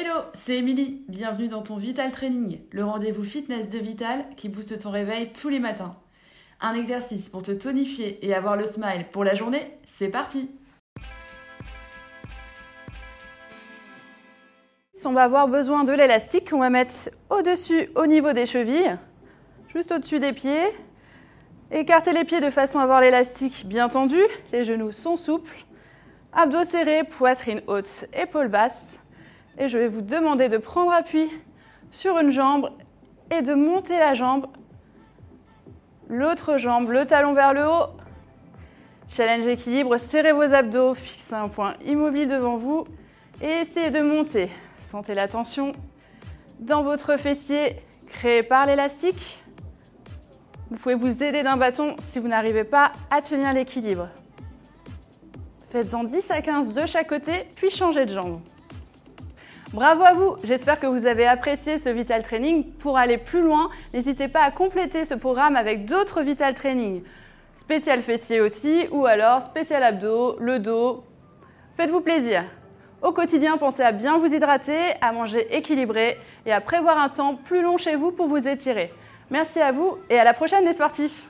Hello, c'est Émilie. Bienvenue dans ton Vital Training, le rendez-vous fitness de Vital qui booste ton réveil tous les matins. Un exercice pour te tonifier et avoir le smile pour la journée, c'est parti On va avoir besoin de l'élastique qu'on va mettre au-dessus au niveau des chevilles, juste au-dessus des pieds. Écartez les pieds de façon à avoir l'élastique bien tendu, les genoux sont souples, abdos serrés, poitrine haute, épaules basses. Et je vais vous demander de prendre appui sur une jambe et de monter la jambe, l'autre jambe, le talon vers le haut. Challenge équilibre, serrez vos abdos, fixez un point immobile devant vous et essayez de monter. Sentez la tension dans votre fessier créé par l'élastique. Vous pouvez vous aider d'un bâton si vous n'arrivez pas à tenir l'équilibre. Faites-en 10 à 15 de chaque côté, puis changez de jambe. Bravo à vous, j'espère que vous avez apprécié ce Vital Training. Pour aller plus loin, n'hésitez pas à compléter ce programme avec d'autres Vital Training. Spécial fessier aussi, ou alors spécial abdos, le dos. Faites-vous plaisir. Au quotidien, pensez à bien vous hydrater, à manger équilibré et à prévoir un temps plus long chez vous pour vous étirer. Merci à vous et à la prochaine les sportifs